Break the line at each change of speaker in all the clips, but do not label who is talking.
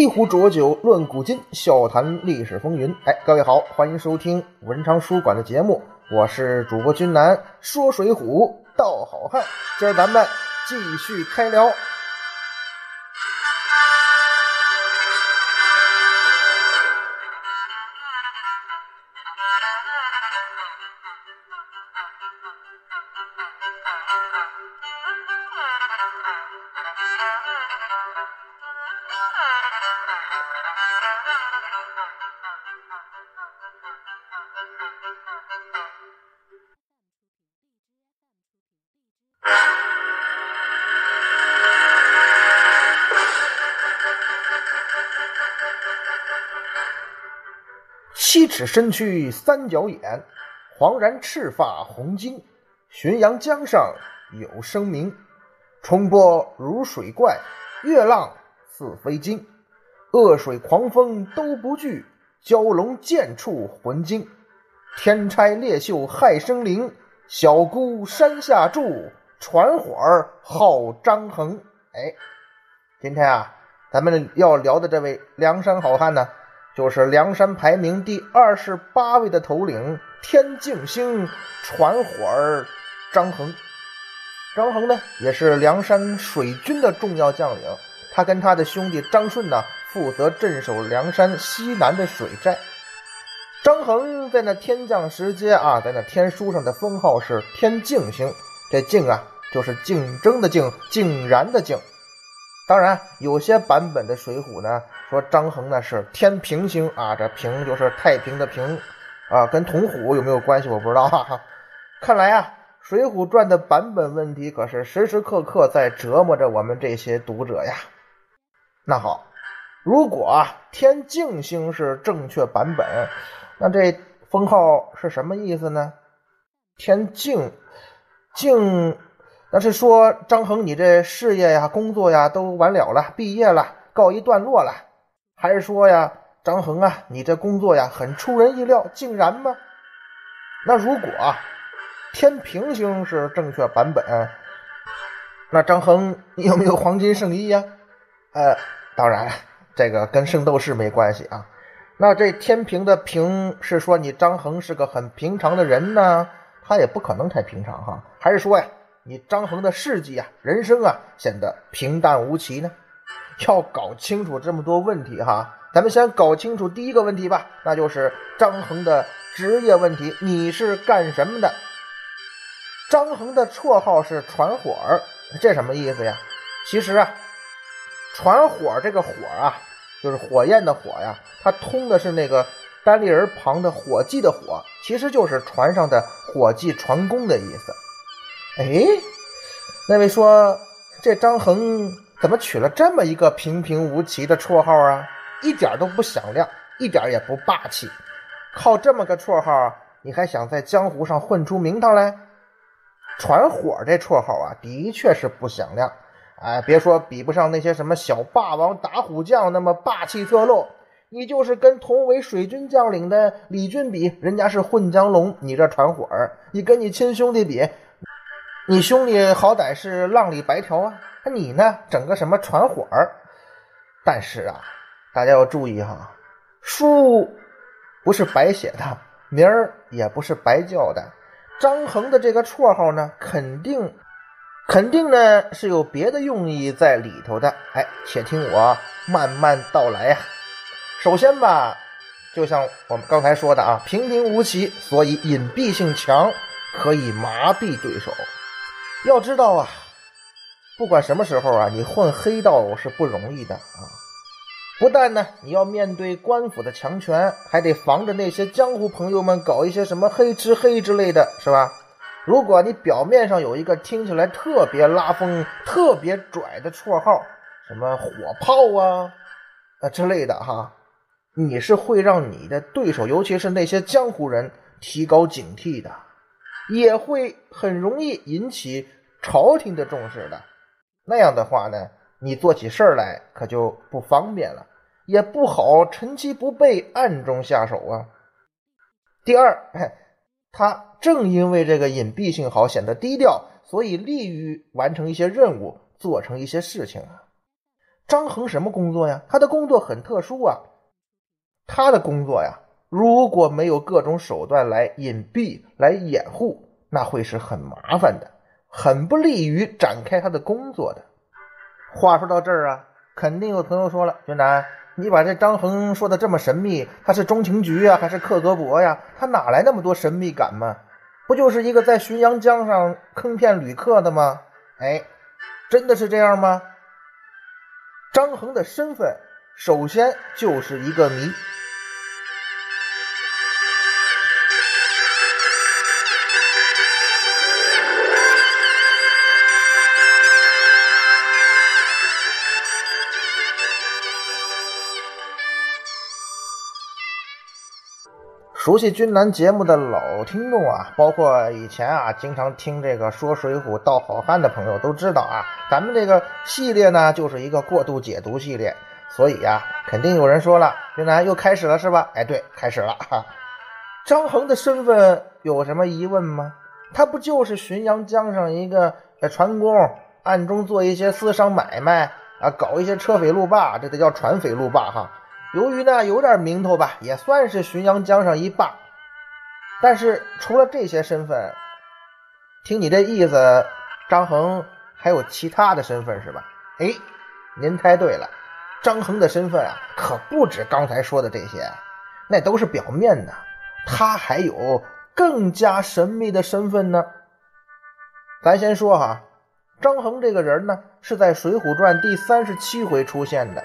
一壶浊酒论古今，笑谈历史风云。哎，各位好，欢迎收听文昌书馆的节目，我是主播君南，说水浒道好汉。今儿咱们继续开聊。七尺身躯三角眼，黄然赤发红巾。浔阳江上有声名，冲波如水怪，月浪似飞鲸。恶水狂风都不惧，蛟龙见处魂惊。天差猎秀害生灵，小姑山下住，传火儿号张衡。哎，今天啊，咱们要聊的这位梁山好汉呢。就是梁山排名第二十八位的头领天镜星传火儿张衡。张衡呢，也是梁山水军的重要将领。他跟他的兄弟张顺呢，负责镇守梁山西南的水寨。张衡在那天降时节啊，在那天书上的封号是天镜星。这镜啊，就是竞争的竞，竟然的竞。当然，有些版本的《水浒》呢，说张衡呢是天平星啊，这平就是太平的平啊，跟铜虎有没有关系？我不知道。哈哈。看来啊，《水浒传》的版本问题可是时时刻刻在折磨着我们这些读者呀。那好，如果啊天镜星是正确版本，那这封号是什么意思呢？天镜镜。那是说张衡，你这事业呀、工作呀都完了了，毕业了，告一段落了，还是说呀，张衡啊，你这工作呀很出人意料，竟然吗？那如果天平星是正确版本，那张衡你有没有黄金圣衣呀？呃，当然，这个跟圣斗士没关系啊。那这天平的平是说你张衡是个很平常的人呢？他也不可能太平常哈，还是说呀？你张衡的事迹啊，人生啊，显得平淡无奇呢。要搞清楚这么多问题哈，咱们先搞清楚第一个问题吧，那就是张衡的职业问题。你是干什么的？张衡的绰号是传火儿，这什么意思呀？其实啊，传火这个火啊，就是火焰的火呀，它通的是那个单立人旁的火计的火，其实就是船上的火计船工的意思。哎，那位说这张衡怎么取了这么一个平平无奇的绰号啊？一点都不响亮，一点也不霸气。靠这么个绰号，你还想在江湖上混出名堂来？传火这绰号啊，的确是不响亮。哎，别说比不上那些什么小霸王、打虎将那么霸气侧漏，你就是跟同为水军将领的李俊比，人家是混江龙，你这传火儿，你跟你亲兄弟比。你兄弟好歹是浪里白条啊，你呢？整个什么传火儿？但是啊，大家要注意哈，书不是白写的，名儿也不是白叫的。张衡的这个绰号呢，肯定肯定呢是有别的用意在里头的。哎，且听我慢慢道来呀。首先吧，就像我们刚才说的啊，平平无奇，所以隐蔽性强，可以麻痹对手。要知道啊，不管什么时候啊，你混黑道是不容易的啊。不但呢，你要面对官府的强权，还得防着那些江湖朋友们搞一些什么黑吃黑之类的，是吧？如果你表面上有一个听起来特别拉风、特别拽的绰号，什么火炮啊啊之类的哈，你是会让你的对手，尤其是那些江湖人提高警惕的。也会很容易引起朝廷的重视的，那样的话呢，你做起事儿来可就不方便了，也不好趁其不备暗中下手啊。第二，他正因为这个隐蔽性好，显得低调，所以利于完成一些任务，做成一些事情啊。张衡什么工作呀？他的工作很特殊啊，他的工作呀，如果没有各种手段来隐蔽、来掩护，那会是很麻烦的，很不利于展开他的工作的。话说到这儿啊，肯定有朋友说了：“云南，你把这张衡说的这么神秘，他是中情局啊，还是克格勃呀？他哪来那么多神秘感嘛？不就是一个在浔阳江上坑骗旅客的吗？”哎，真的是这样吗？张衡的身份，首先就是一个谜。熟悉军南节目的老听众啊，包括以前啊经常听这个说《水浒》道好汉的朋友都知道啊，咱们这个系列呢就是一个过度解读系列，所以呀，肯定有人说了，军南又开始了是吧？哎，对，开始了哈。张衡的身份有什么疑问吗？他不就是浔阳江上一个船工，暗中做一些私商买卖啊，搞一些车匪路霸，这得叫船匪路霸哈。由于呢有点名头吧，也算是浔阳江上一霸。但是除了这些身份，听你这意思，张衡还有其他的身份是吧？哎，您猜对了，张衡的身份啊可不止刚才说的这些，那都是表面的，他还有更加神秘的身份呢。咱先说哈，张衡这个人呢是在《水浒传》第三十七回出现的。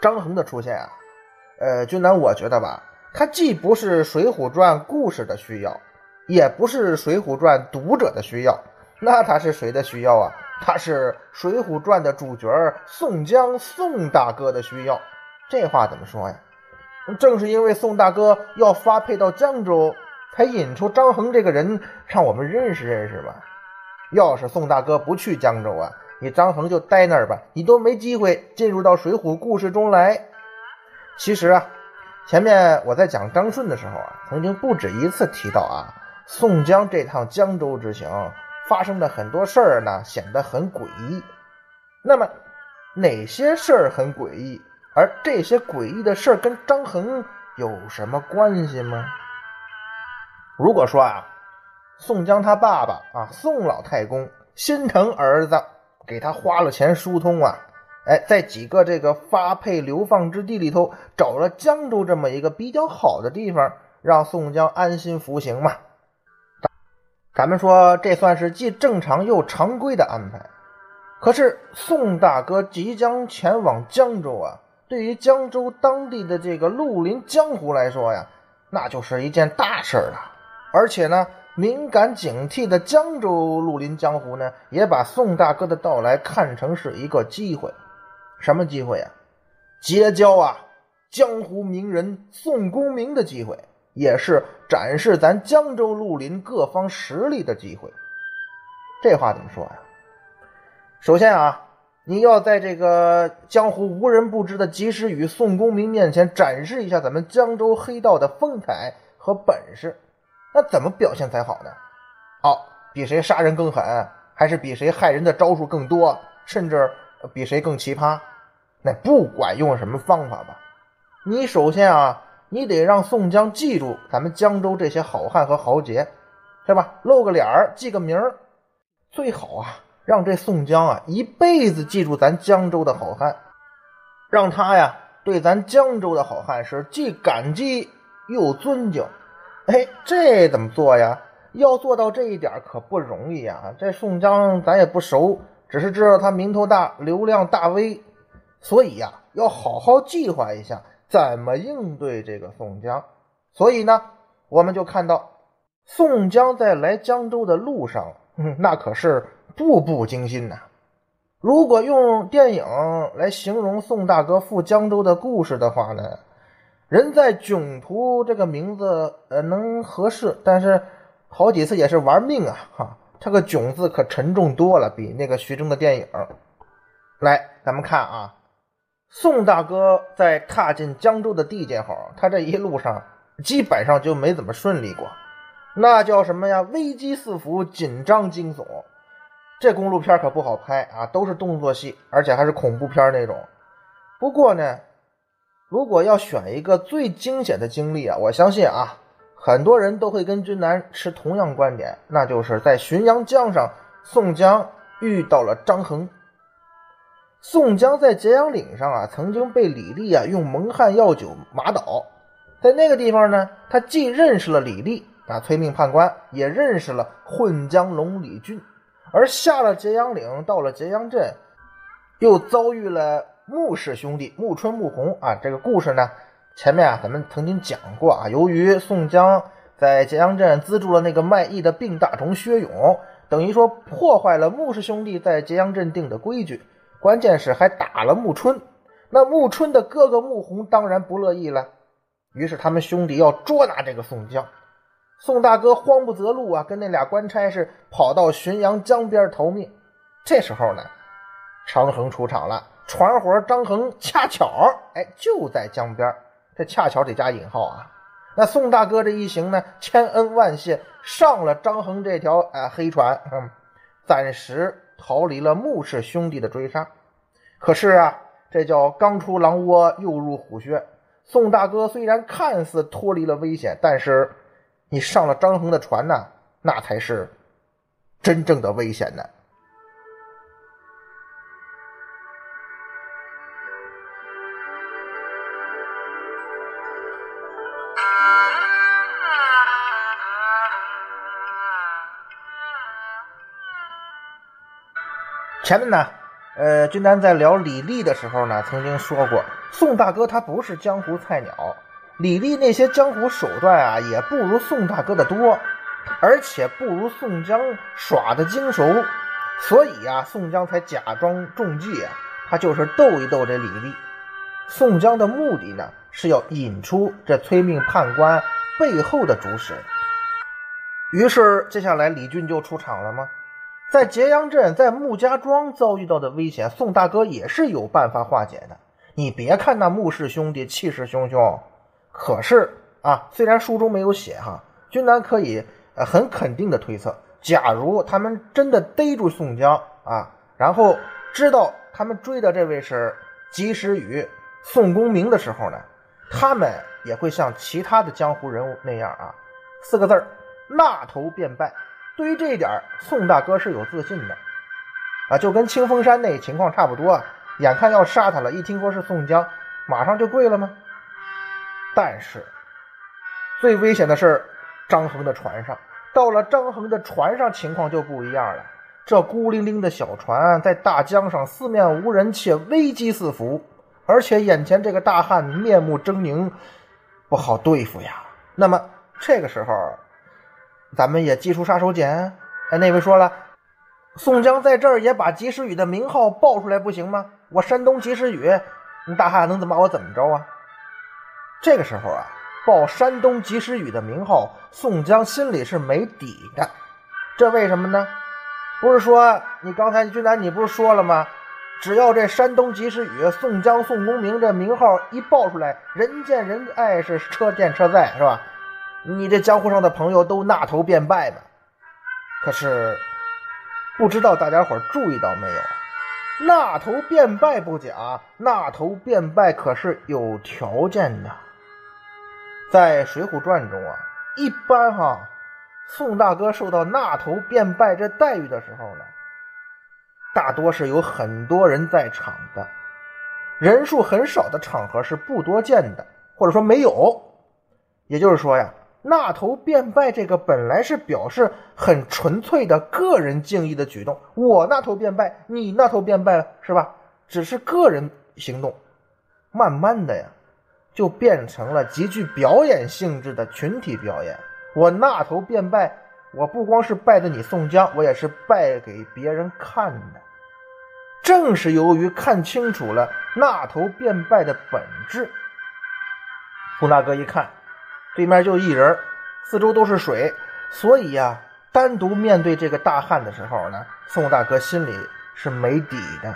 张衡的出现啊，呃，君南，我觉得吧，他既不是《水浒传》故事的需要，也不是《水浒传》读者的需要，那他是谁的需要啊？他是《水浒传》的主角宋江宋大哥的需要。这话怎么说呀？正是因为宋大哥要发配到江州，才引出张衡这个人，让我们认识认识吧。要是宋大哥不去江州啊？你张衡就待那儿吧，你都没机会进入到水浒故事中来。其实啊，前面我在讲张顺的时候啊，曾经不止一次提到啊，宋江这趟江州之行发生的很多事儿呢，显得很诡异。那么哪些事儿很诡异？而这些诡异的事儿跟张衡有什么关系吗？如果说啊，宋江他爸爸啊，宋老太公心疼儿子。给他花了钱疏通啊，哎，在几个这个发配流放之地里头找了江州这么一个比较好的地方，让宋江安心服刑嘛。咱们说这算是既正常又常规的安排。可是宋大哥即将前往江州啊，对于江州当地的这个绿林江湖来说呀，那就是一件大事儿了，而且呢。敏感警惕的江州绿林江湖呢，也把宋大哥的到来看成是一个机会。什么机会啊？结交啊江湖名人宋公明的机会，也是展示咱江州绿林各方实力的机会。这话怎么说呀？首先啊，你要在这个江湖无人不知的及时雨宋公明面前展示一下咱们江州黑道的风采和本事。那怎么表现才好呢？哦，比谁杀人更狠，还是比谁害人的招数更多，甚至比谁更奇葩？那不管用什么方法吧，你首先啊，你得让宋江记住咱们江州这些好汉和豪杰，是吧？露个脸儿，记个名儿，最好啊，让这宋江啊一辈子记住咱江州的好汉，让他呀对咱江州的好汉是既感激又尊敬。哎，这怎么做呀？要做到这一点可不容易呀！这宋江咱也不熟，只是知道他名头大，流量大 V，所以呀，要好好计划一下怎么应对这个宋江。所以呢，我们就看到宋江在来江州的路上，那可是步步惊心呐。如果用电影来形容宋大哥赴江州的故事的话呢？人在囧途这个名字呃能合适，但是好几次也是玩命啊哈！这个囧字可沉重多了，比那个徐峥的电影。来，咱们看啊，宋大哥在踏进江州的地界后，他这一路上基本上就没怎么顺利过，那叫什么呀？危机四伏，紧张惊悚。这公路片可不好拍啊，都是动作戏，而且还是恐怖片那种。不过呢，如果要选一个最惊险的经历啊，我相信啊，很多人都会跟君南持同样观点，那就是在浔阳江上，宋江遇到了张衡。宋江在揭阳岭上啊，曾经被李立啊用蒙汗药酒麻倒，在那个地方呢，他既认识了李立啊催命判官，也认识了混江龙李俊。而下了揭阳岭，到了揭阳镇，又遭遇了穆氏兄弟穆春、穆弘啊。这个故事呢，前面啊咱们曾经讲过啊。由于宋江在揭阳镇资助了那个卖艺的病大虫薛勇，等于说破坏了穆氏兄弟在揭阳镇定的规矩，关键是还打了穆春。那穆春的哥哥穆弘当然不乐意了，于是他们兄弟要捉拿这个宋江。宋大哥慌不择路啊，跟那俩官差是跑到浔阳江边逃命。这时候呢，长恒出场了，船伙张衡恰巧哎就在江边。这恰巧得加引号啊。那宋大哥这一行呢，千恩万谢，上了张衡这条哎黑船，嗯，暂时逃离了穆氏兄弟的追杀。可是啊，这叫刚出狼窝又入虎穴。宋大哥虽然看似脱离了危险，但是。你上了张衡的船呢，那才是真正的危险呢。前面呢，呃，君丹在聊李立的时候呢，曾经说过，宋大哥他不是江湖菜鸟。李立那些江湖手段啊，也不如宋大哥的多，而且不如宋江耍的精熟，所以啊，宋江才假装中计啊，他就是逗一逗这李立。宋江的目的呢，是要引出这催命判官背后的主使。于是，接下来李俊就出场了吗？在揭阳镇，在穆家庄遭遇到的危险，宋大哥也是有办法化解的。你别看那穆氏兄弟气势汹汹。可是啊，虽然书中没有写哈，君南可以呃很肯定的推测，假如他们真的逮住宋江啊，然后知道他们追的这位是及时雨宋公明的时候呢，他们也会像其他的江湖人物那样啊，四个字儿纳头便拜。对于这一点，宋大哥是有自信的啊，就跟清风山那情况差不多啊，眼看要杀他了，一听说是宋江，马上就跪了吗？但是，最危险的是张衡的船上。到了张衡的船上，情况就不一样了。这孤零零的小船在大江上，四面无人，且危机四伏。而且眼前这个大汉面目狰狞，不好对付呀。那么这个时候，咱们也祭出杀手锏。哎，那位说了，宋江在这儿也把及时雨的名号报出来不行吗？我山东及时雨，你大汉能怎么把我怎么着啊？这个时候啊，报山东及时雨的名号，宋江心里是没底的。这为什么呢？不是说你刚才君南你不是说了吗？只要这山东及时雨宋江宋公明这名号一报出来，人见人爱，是车见车载，是吧？你这江湖上的朋友都纳头便拜嘛。可是不知道大家伙注意到没有？纳头便拜不假，纳头便拜可是有条件的。在《水浒传》中啊，一般哈，宋大哥受到纳头便拜这待遇的时候呢，大多是有很多人在场的，人数很少的场合是不多见的，或者说没有。也就是说呀，那头便拜这个本来是表示很纯粹的个人敬意的举动，我那头便拜，你那头便拜了，是吧？只是个人行动，慢慢的呀。就变成了极具表演性质的群体表演。我那头便拜，我不光是拜的你宋江，我也是拜给别人看的。正是由于看清楚了那头便拜的本质，宋大哥一看，对面就一人，四周都是水，所以呀，单独面对这个大汉的时候呢，宋大哥心里是没底的。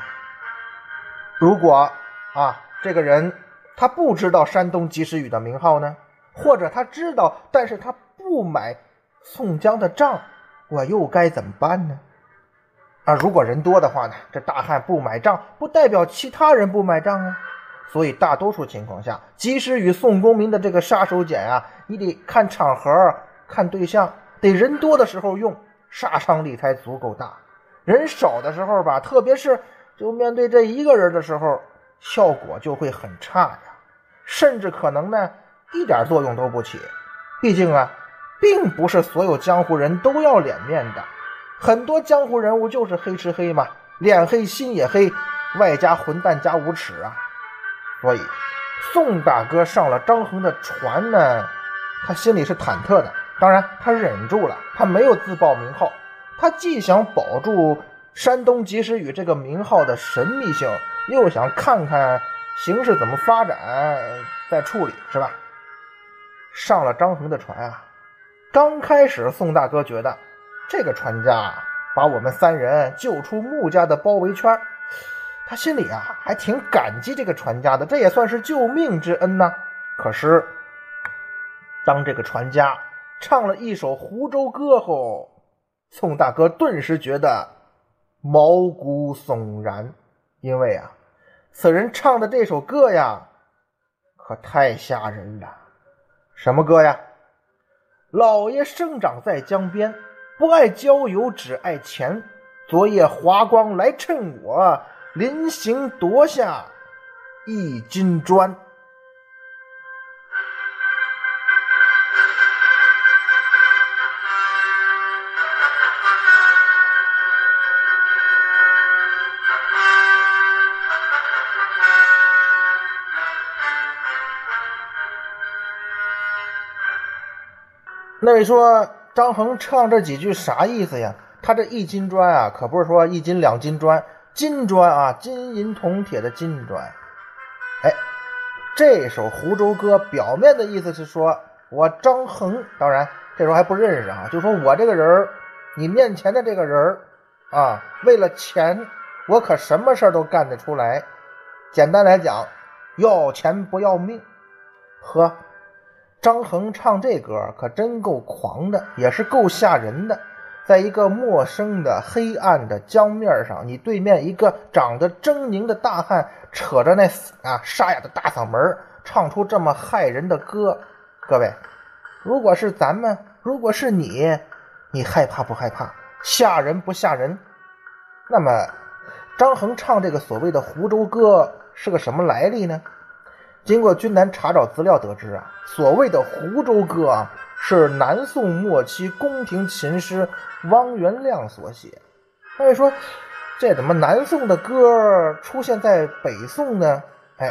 如果啊，这个人。他不知道山东及时雨的名号呢，或者他知道，但是他不买宋江的账，我又该怎么办呢？啊，如果人多的话呢，这大汉不买账，不代表其他人不买账啊。所以大多数情况下，即使与宋公明的这个杀手锏啊，你得看场合、看对象，得人多的时候用，杀伤力才足够大；人少的时候吧，特别是就面对这一个人的时候，效果就会很差呀，甚至可能呢一点作用都不起。毕竟啊，并不是所有江湖人都要脸面的，很多江湖人物就是黑吃黑嘛，脸黑心也黑，外加混蛋加无耻啊。所以，宋大哥上了张衡的船呢，他心里是忐忑的。当然，他忍住了，他没有自报名号。他既想保住山东及时雨这个名号的神秘性，又想看看形势怎么发展再处理，是吧？上了张衡的船啊，刚开始宋大哥觉得这个船家把我们三人救出穆家的包围圈。他心里啊还挺感激这个船家的，这也算是救命之恩呐。可是，当这个船家唱了一首湖州歌后，宋大哥顿时觉得毛骨悚然，因为啊，此人唱的这首歌呀，可太吓人了。什么歌呀？老爷生长在江边，不爱郊游，只爱钱。昨夜华光来趁我。临行夺下一金砖。那位说张衡唱这几句啥意思呀？他这一金砖啊，可不是说一斤两斤砖。金砖啊，金银铜铁的金砖。哎，这首湖州歌表面的意思是说，我张衡，当然这时候还不认识啊，就说我这个人你面前的这个人啊，为了钱，我可什么事都干得出来。简单来讲，要钱不要命。呵，张衡唱这歌可真够狂的，也是够吓人的。在一个陌生的黑暗的江面上，你对面一个长得狰狞的大汉，扯着那啊沙哑的大嗓门，唱出这么骇人的歌。各位，如果是咱们，如果是你，你害怕不害怕？吓人不吓人？那么，张衡唱这个所谓的湖州歌是个什么来历呢？经过君南查找资料得知啊，所谓的湖州歌啊。是南宋末期宫廷琴师汪元亮所写。他就说：“这怎么南宋的歌出现在北宋呢？”哎，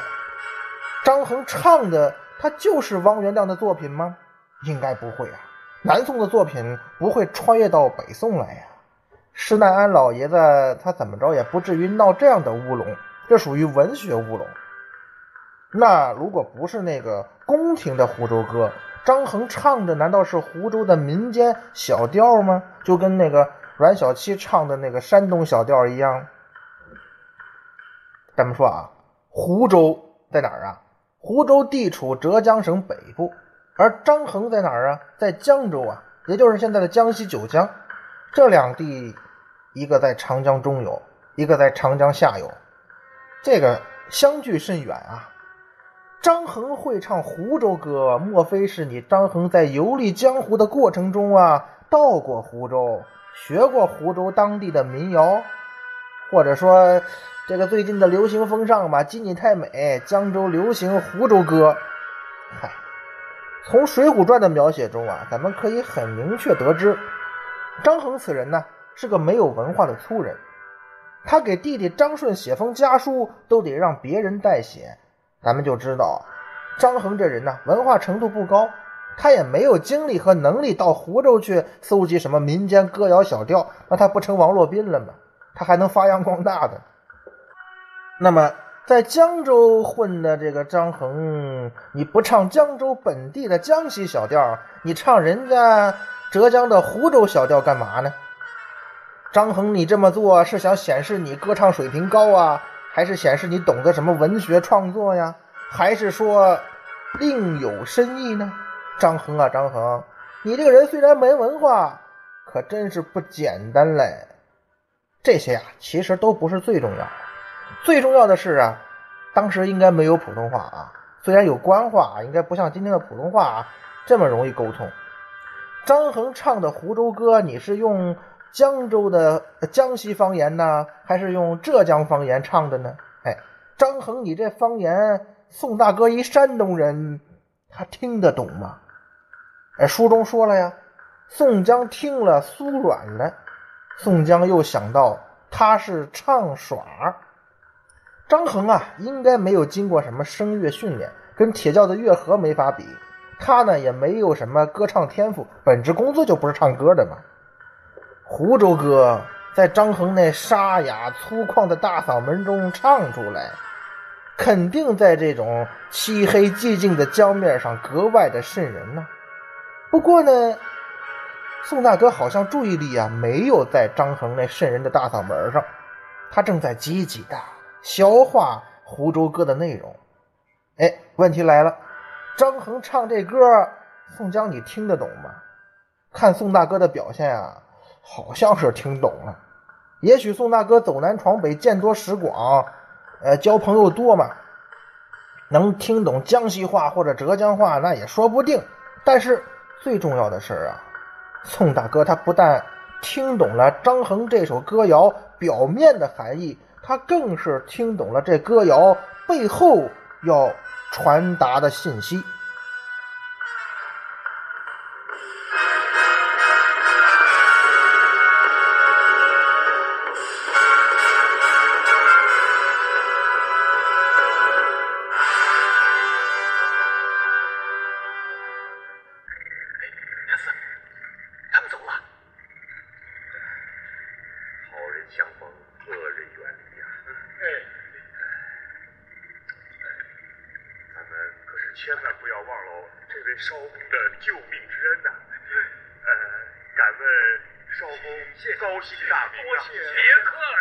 张衡唱的他就是汪元亮的作品吗？应该不会啊，南宋的作品不会穿越到北宋来呀。施耐庵老爷子他怎么着也不至于闹这样的乌龙，这属于文学乌龙。那如果不是那个宫廷的湖州歌？张衡唱的难道是湖州的民间小调吗？就跟那个阮小七唱的那个山东小调一样。咱们说啊，湖州在哪儿啊？湖州地处浙江省北部，而张衡在哪儿啊？在江州啊，也就是现在的江西九江。这两地，一个在长江中游，一个在长江下游，这个相距甚远啊。张衡会唱湖州歌，莫非是你张衡在游历江湖的过程中啊，到过湖州，学过湖州当地的民谣，或者说这个最近的流行风尚吧，金你太美，江州流行湖州歌。嗨，从《水浒传》的描写中啊，咱们可以很明确得知，张衡此人呢是个没有文化的粗人，他给弟弟张顺写封家书都得让别人代写。咱们就知道啊，张衡这人呢，文化程度不高，他也没有精力和能力到湖州去搜集什么民间歌谣小调，那他不成王洛宾了吗？他还能发扬光大的。那么，在江州混的这个张衡，你不唱江州本地的江西小调，你唱人家浙江的湖州小调干嘛呢？张衡，你这么做是想显示你歌唱水平高啊？还是显示你懂得什么文学创作呀？还是说另有深意呢？张衡啊，张衡，你这个人虽然没文化，可真是不简单嘞。这些啊，其实都不是最重要的。最重要的是啊，当时应该没有普通话啊，虽然有官话，应该不像今天的普通话啊这么容易沟通。张衡唱的《湖州歌》，你是用江州的江西方言呢，还是用浙江方言唱的呢？哎，张衡，你这方言，宋大哥一山东人，他听得懂吗？哎，书中说了呀，宋江听了酥软了。宋江又想到他是唱耍，张衡啊，应该没有经过什么声乐训练，跟铁教的乐和没法比。他呢也没有什么歌唱天赋，本职工作就不是唱歌的嘛。湖州歌在张衡那沙哑粗犷的大嗓门中唱出来，肯定在这种漆黑寂静的江面上格外的瘆人呢。不过呢，宋大哥好像注意力啊没有在张衡那瘆人的大嗓门上，他正在积极的消化湖州歌的内容。哎，问题来了。张衡唱这歌，宋江你听得懂吗？看宋大哥的表现啊，好像是听懂了。也许宋大哥走南闯北，见多识广，呃，交朋友多嘛，能听懂江西话或者浙江话，那也说不定。但是最重要的是啊，宋大哥他不但听懂了张衡这首歌谣表面的含义，他更是听懂了这歌谣背后要。传达的信息。
了这位少公的救命之恩呐！呃，敢问少公高姓大名啊？
别客气，